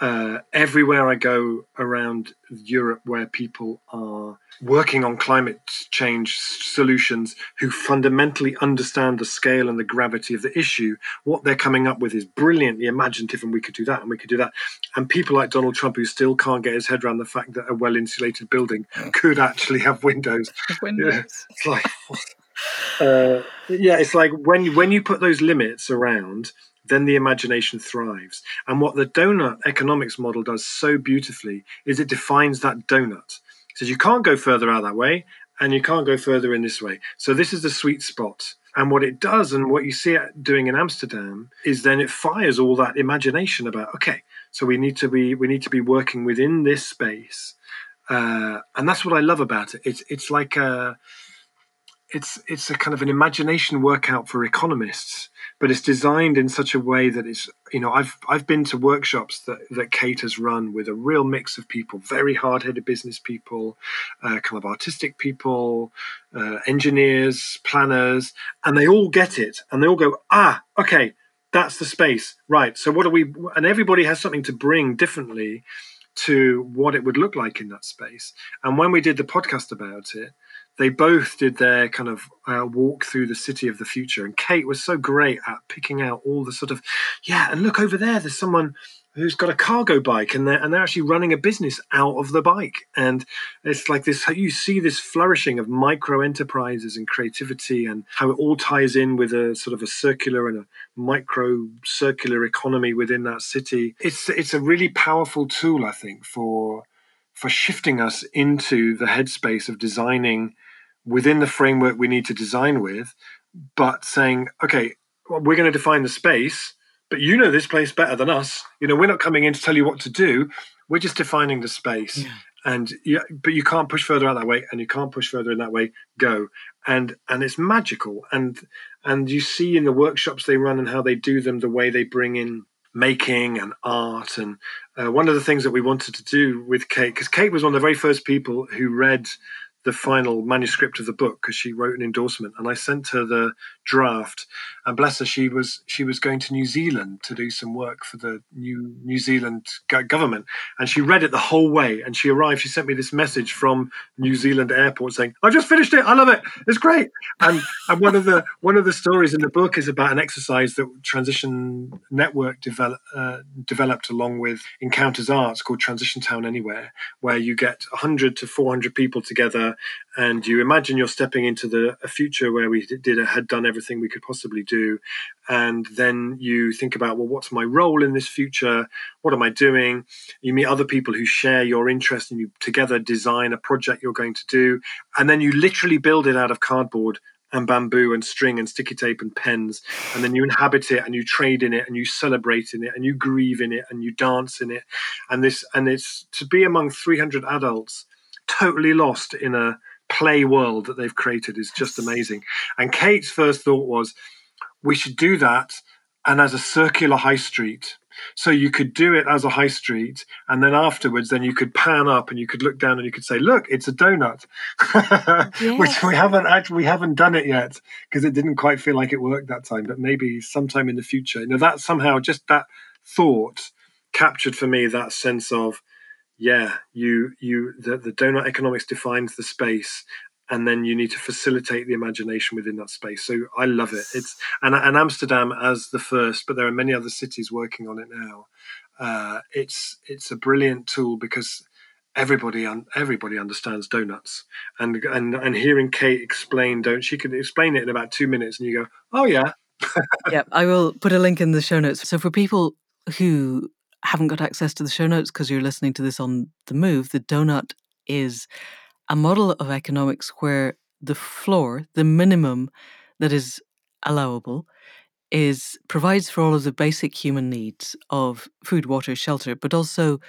uh, everywhere I go around Europe where people are working on climate change solutions who fundamentally understand the scale and the gravity of the issue, what they're coming up with is brilliantly imaginative, and we could do that and we could do that. And people like Donald Trump, who still can't get his head around the fact that a well insulated building could actually have windows. <laughs> windows. Yeah, it's like, <laughs> uh, yeah, it's like when when you put those limits around then the imagination thrives. And what the donut economics model does so beautifully is it defines that donut. It says you can't go further out that way and you can't go further in this way. So this is the sweet spot. And what it does, and what you see it doing in Amsterdam, is then it fires all that imagination about okay, so we need to be we need to be working within this space, uh, and that's what I love about it. It's it's like a it's it's a kind of an imagination workout for economists but it's designed in such a way that it's you know I've I've been to workshops that that Kate has run with a real mix of people, very hard-headed business people, uh, kind of artistic people, uh, engineers, planners, and they all get it, and they all go, ah, okay, that's the space, right? So what are we? And everybody has something to bring differently to what it would look like in that space. And when we did the podcast about it, they both did their kind of uh, walk through the city of the future. And Kate was so great at picking out all the sort of, yeah, and look over there, there's someone who's got a cargo bike and they're, and they're actually running a business out of the bike. And it's like this, you see this flourishing of micro enterprises and creativity and how it all ties in with a sort of a circular and a micro circular economy within that city. It's, it's a really powerful tool, I think, for, for shifting us into the headspace of designing within the framework we need to design with, but saying, okay, well, we're going to define the space, but you know this place better than us. You know, we're not coming in to tell you what to do. We're just defining the space. Yeah. And yeah, but you can't push further out that way, and you can't push further in that way. Go and and it's magical. And and you see in the workshops they run and how they do them, the way they bring in making and art. And uh, one of the things that we wanted to do with Kate, because Kate was one of the very first people who read the final manuscript of the book because she wrote an endorsement and I sent her the draft. And bless her she was she was going to New Zealand to do some work for the new New Zealand government. And she read it the whole way and she arrived she sent me this message from New Zealand airport saying I've just finished it I love it it's great. And and one of the one of the stories in the book is about an exercise that Transition Network develop, uh, developed along with Encounters Arts called Transition Town Anywhere where you get 100 to 400 people together and you imagine you're stepping into the a future where we did had done everything we could possibly do, and then you think about well, what's my role in this future? What am I doing? You meet other people who share your interest, and you together design a project you're going to do, and then you literally build it out of cardboard and bamboo and string and sticky tape and pens and then you inhabit it and you trade in it and you celebrate in it and you grieve in it and you dance in it and this and it's to be among 300 adults totally lost in a play world that they've created is just amazing. And Kate's first thought was, we should do that and as a circular high street. So you could do it as a high street, and then afterwards, then you could pan up and you could look down and you could say, "Look, it's a donut," yes. <laughs> which we haven't actually we haven't done it yet because it didn't quite feel like it worked that time. But maybe sometime in the future, you know, that somehow just that thought captured for me that sense of yeah, you you the, the donut economics defines the space and then you need to facilitate the imagination within that space. So I love it. It's and, and Amsterdam as the first, but there are many other cities working on it now. Uh, it's it's a brilliant tool because everybody everybody understands donuts, and and and hearing Kate explain don't she could explain it in about two minutes, and you go, oh yeah. yeah, I will put a link in the show notes. So for people who haven't got access to the show notes because you're listening to this on the move, the donut is a model of economics where the floor, the minimum that is allowable, is provides for all of the basic human needs of food, water, shelter, but also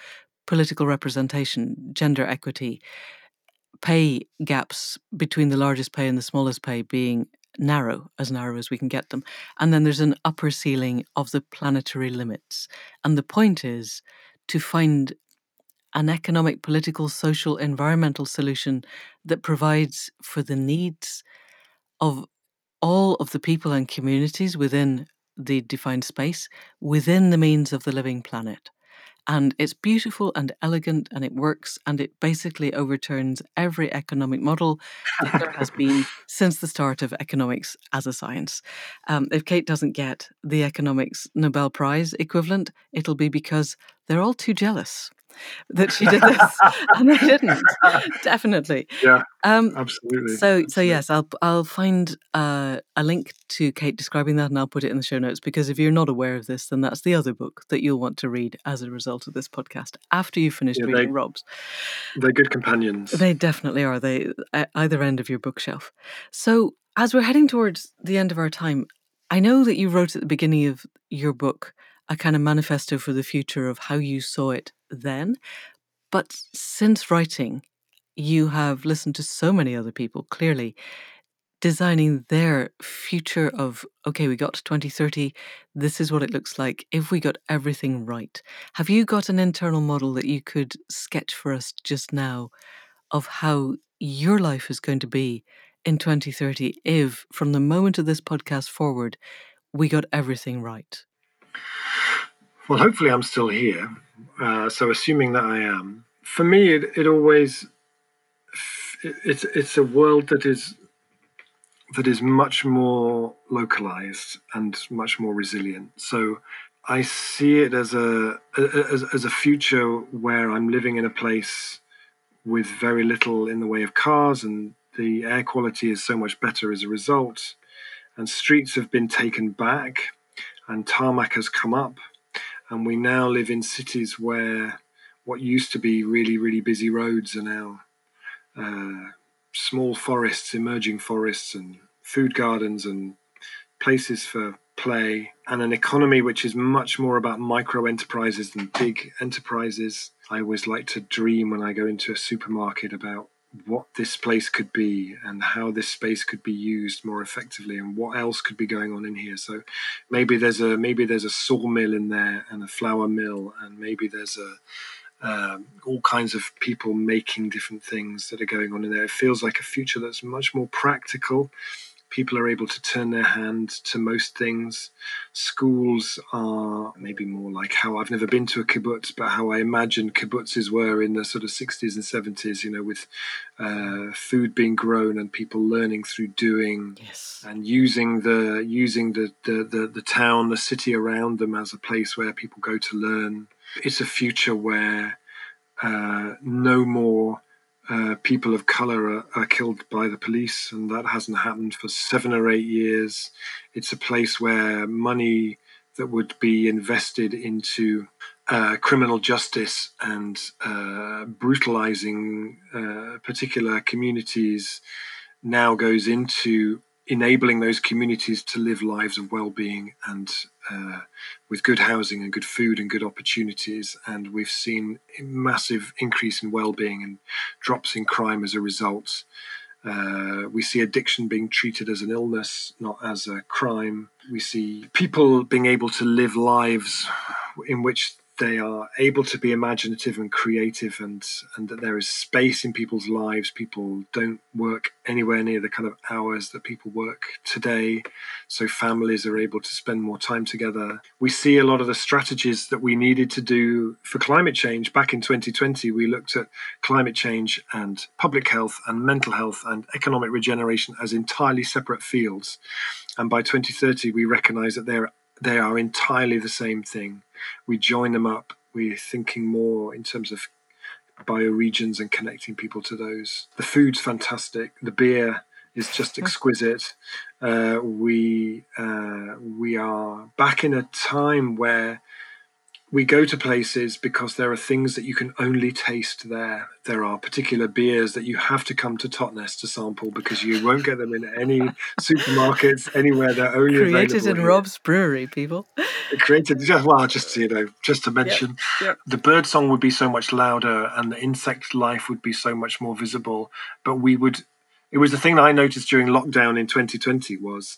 political representation, gender equity, pay gaps between the largest pay and the smallest pay being narrow, as narrow as we can get them. And then there's an upper ceiling of the planetary limits. And the point is to find an economic, political, social, environmental solution that provides for the needs of all of the people and communities within the defined space, within the means of the living planet and it's beautiful and elegant and it works and it basically overturns every economic model that there has been <laughs> since the start of economics as a science. Um, if Kate doesn't get the economics Nobel Prize equivalent, it'll be because they're all too jealous that she did this <laughs> and I didn't. <laughs> Definitely. Yeah. Um, absolutely. So absolutely. so yes, I'll I'll find uh, a link to Kate describing that and I'll put it in the show notes because if you're not aware of this, then that's the other book that you'll want to read as a result of this podcast after you've finished yeah, reading they, Rob's. They're good companions. They definitely are. They either end of your bookshelf. So As we're heading towards the end of our time, I know that you wrote at the beginning of your book a kind of manifesto for the future of how you saw it then. But since writing, you have listened to so many other people, clearly, designing their future of, okay, we got to 2030, this is what it looks like if we got everything right. Have you got an internal model that you could sketch for us just now of how your life is going to be in 2030 if, from the moment of this podcast forward, we got everything right? Well, hopefully, I'm still here. Uh, so, assuming that I am, for me, it, it always it's it's a world that is that is much more localized and much more resilient. So, I see it as a as, as a future where I'm living in a place with very little in the way of cars, and the air quality is so much better as a result. And streets have been taken back, and tarmac has come up, and we now live in cities where what used to be really, really busy roads are now uh, small forests, emerging forests, and food gardens, and places for play, and an economy which is much more about micro enterprises than big enterprises. I always like to dream when I go into a supermarket about what this place could be and how this space could be used more effectively and what else could be going on in here. So maybe there's a maybe there's a sawmill in there and a flour mill and maybe there's a um, all kinds of people making different things that are going on in there. It feels like a future that's much more practical people are able to turn their hand to most things. Schools are maybe more like how I've never been to a kibbutz, but how I imagine kibbutzes were in the sort of 60s and 70s, you know, with uh, food being grown and people learning through doing yes. and using the using the, the, the, the town, the city around them as a place where people go to learn. It's a future where uh, no more uh, people of color are, are, killed by the police, and that hasn't happened for seven or eight years. It's a place where money that would be invested into uh, criminal justice and uh, brutalizing uh, particular communities now goes into enabling those communities to live lives of well-being and uh, with good housing and good food and good opportunities and we've seen a massive increase in well-being and drops in crime as a result. Uh, we see addiction being treated as an illness not as a crime. We see people being able to live lives in which they are able to be imaginative and creative and and that there is space in people's lives. People don't work anywhere near the kind of hours that people work today so families are able to spend more time together. We see a lot of the strategies that we needed to do for climate change back in 2020 we looked at climate change and public health and mental health and economic regeneration as entirely separate fields. And by 2030 we recognize that they're they are entirely the same thing. We join them up. We're thinking more in terms of bioregions and connecting people to those. The food's fantastic. The beer is just exquisite. Uh, we uh, we are back in a time where we go to places because there are things that you can only taste there. There are particular beers that you have to come to Totnes to sample because you won't get them in any <laughs> supermarkets anywhere. They're only created in here. Rob's brewery, people. created just well, just you know, just to mention, yep, yep. the bird song would be so much louder and the insect life would be so much more visible. But we would. It was the thing that I noticed during lockdown in 2020 was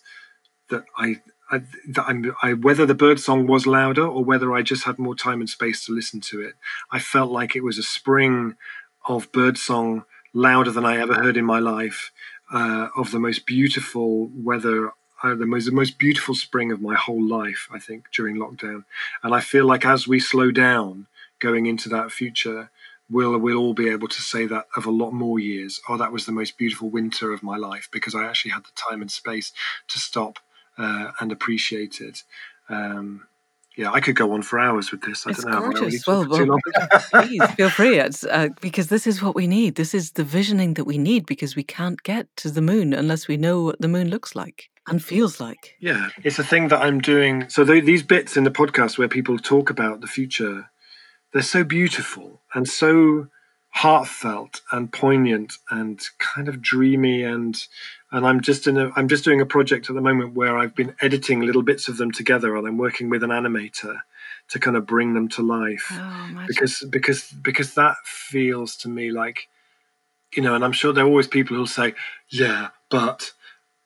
that I I, I, whether the bird song was louder or whether I just had more time and space to listen to it, I felt like it was a spring of bird song louder than I ever heard in my life, uh, of the most beautiful weather, uh, the most the most beautiful spring of my whole life. I think during lockdown, and I feel like as we slow down going into that future, we'll we'll all be able to say that of a lot more years. Oh, that was the most beautiful winter of my life because I actually had the time and space to stop uh, and appreciate it. Um, yeah, I could go on for hours with this. I it's don't know. Gorgeous. Well, well <laughs> please feel free. It's, uh, because this is what we need. This is the visioning that we need because we can't get to the moon unless we know what the moon looks like and feels like. Yeah, it's a thing that I'm doing. So th- these bits in the podcast where people talk about the future, they're so beautiful and so heartfelt and poignant and kind of dreamy and and I'm just in a I'm just doing a project at the moment where I've been editing little bits of them together, and I'm working with an animator to kind of bring them to life Oh, because because because that feels to me like you know, and I'm sure there are always people who'll say, yeah, but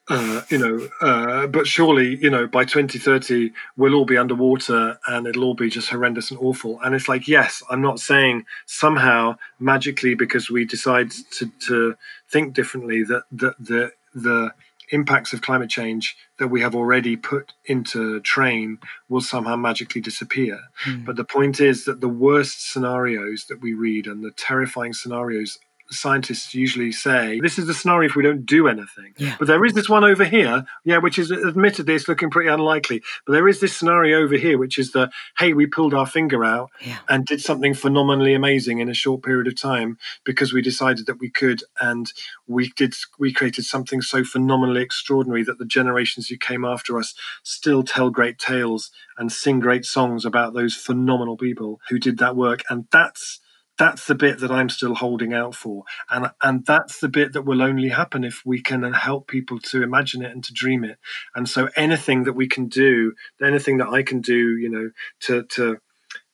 uh, you know, uh, but surely, you know, by 2030, we'll all be underwater and it'll all be just horrendous and awful. And it's like, yes, I'm not saying somehow magically because we decide to, to think differently that the, the, the impacts of climate change that we have already put into train will somehow magically disappear. Hmm. But the point is that the worst scenarios that we read and the terrifying scenarios scientists usually say this is the scenario if we don't do anything. Yeah. But there is this one over here, yeah, which is admittedly it's looking pretty unlikely. But there is this scenario over here, which is the hey, we pulled our finger out Yeah. and did something phenomenally amazing in a short period of time because we decided that we could, and we did we created something so phenomenally extraordinary that the generations who came after us still tell great tales and sing great songs about those phenomenal people who did that work, and that's that's the bit that I'm still holding out for, and and that's the bit that will only happen if we can uh, help people to imagine it and to dream it. And so anything that we can do, anything that I can do, you know, to to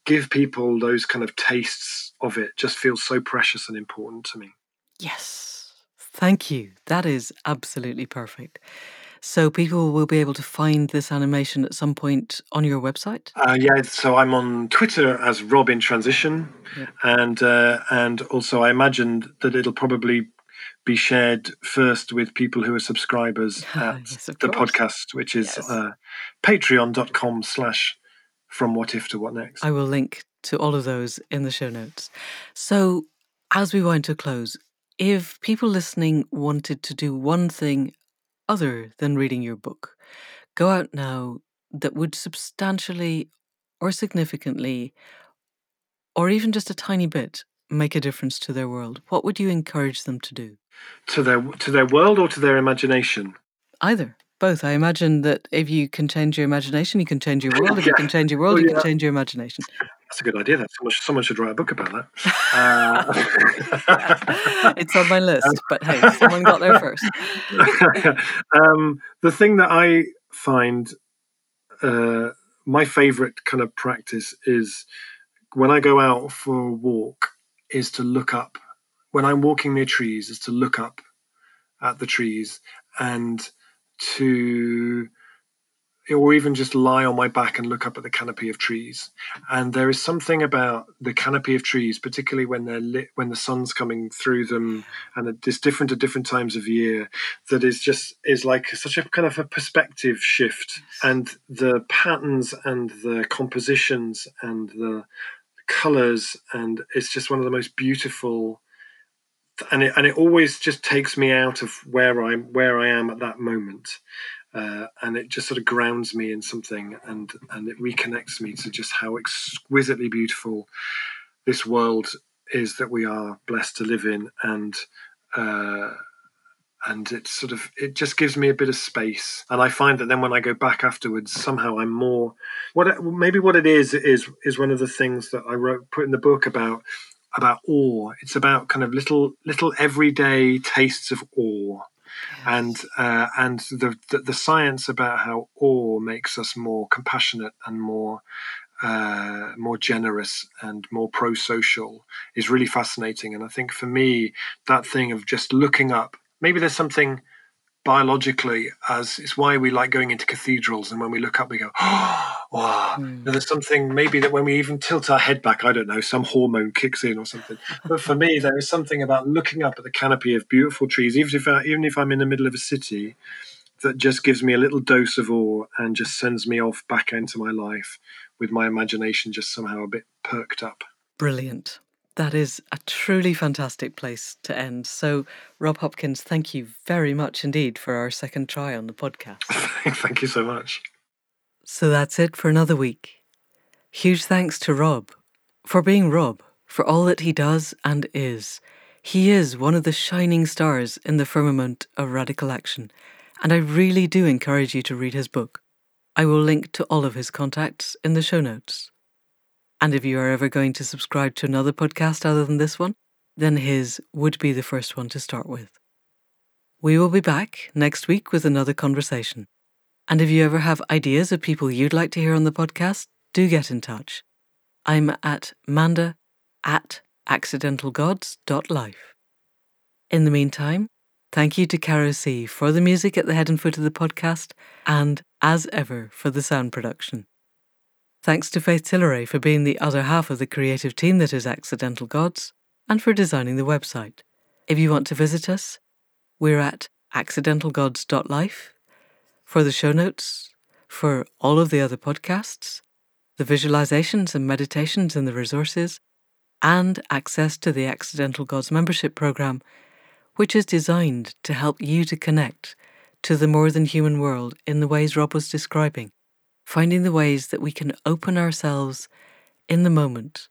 give people those kind of tastes of it, just feels so precious and important to me. Yes. Thank you. That is absolutely perfect. So people will be able to find this animation at some point on your website. Uh, yeah, so I'm on Twitter as Rob in Transition, Yeah. and uh, and also I imagine that it'll probably be shared first with people who are subscribers <laughs> at Yes, the course. podcast, which is Yes. uh, patreon.com slash from what if to what next. I will link to all of those in the show notes. So, as we wind to a close, if people listening wanted to do one thing other than reading your book, go out now that would substantially or significantly, or even just a tiny bit, make a difference to their world, what would you encourage them to do? to their to their world or to their imagination. Either. Both. I imagine that if you can change your imagination, you can change your world. If you can change your world, Oh, you yeah. can change your imagination. That's a good idea. That someone, someone should write a book about that. <laughs> Uh, it's on my list, <laughs> but hey, someone got there first. <laughs> um, the thing that I find uh, my favorite kind of practice is when I go out for a walk is to look up. When I'm walking near trees, is to look up at the trees and to or even just lie on my back and look up at the canopy of trees. And there is something about the canopy of trees, particularly when they're lit, when the sun's coming through them, and it's different at different times of year, that is just is like such a kind of a perspective shift. And the patterns and the compositions and the colors, and it's just one of the most beautiful. And it, and it always just takes me out of where I'm where I am at that moment. Uh, and it just sort of grounds me in something and and it reconnects me to just how exquisitely beautiful this world is that we are blessed to live in. And uh, and it sort of it just gives me a bit of space. And i find that then when i go back afterwards somehow i'm more what maybe what it is is is one of the things that i wrote put in the book about about awe. It's about kind of little little everyday tastes of awe. And uh, and the, the the science about how awe makes us more compassionate and more uh, more generous and more pro-social is really fascinating. And I think for me, that thing of just looking up, maybe there's something biologically as it's why we like going into cathedrals and when we look up we go oh <gasps> wow Mm. there's something maybe that when we even tilt our head back i don't know some hormone kicks in or something but for me there is something about looking up at the canopy of beautiful trees even if I, even if i'm in the middle of a city that just gives me a little dose of awe and just sends me off back into my life with my imagination just somehow a bit perked up Brilliant. That is a truly fantastic place to end. So, Rob Hopkins, thank you very much indeed for our second try on the podcast. <laughs> thank you so much So that's it for another week. Huge thanks to Rob for being Rob, for all that he does and is. He is one of the shining stars in the firmament of radical action, and I really do encourage you to read his book. I will link to all of his contacts in the show notes. And if you are ever going to subscribe to another podcast other than this one, then his would be the first one to start with. We will be back next week with another conversation. And if you ever have ideas of people you'd like to hear on the podcast, do get in touch. I'm at manda at accidentalgods.life. In the meantime, thank you to Caro C for the music at the head and foot of the podcast, and as ever for the sound production. Thanks to Faith Tilleray for being the other half of the creative team that is Accidental Gods, and for designing the website. If you want to visit us, we're at accidentalgods.life for the show notes, for all of the other podcasts, the visualizations and meditations and the resources, and access to the Accidental Gods membership program, which is designed to help you to connect to the more than human world in the ways Rob was describing, finding the ways that we can open ourselves in the moment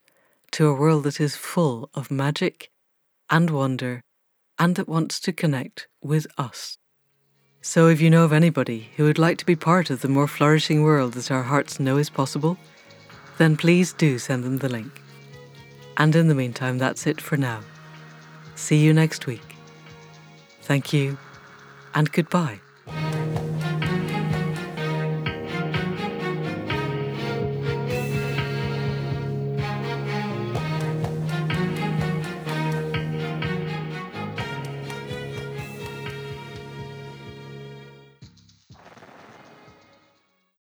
to a world that is full of magic and wonder and that wants to connect with us. So, if you know of anybody who would like to be part of the more flourishing world that our hearts know is possible, then please do send them the link. And in the meantime, that's it for now. See you next week. Thank you and goodbye.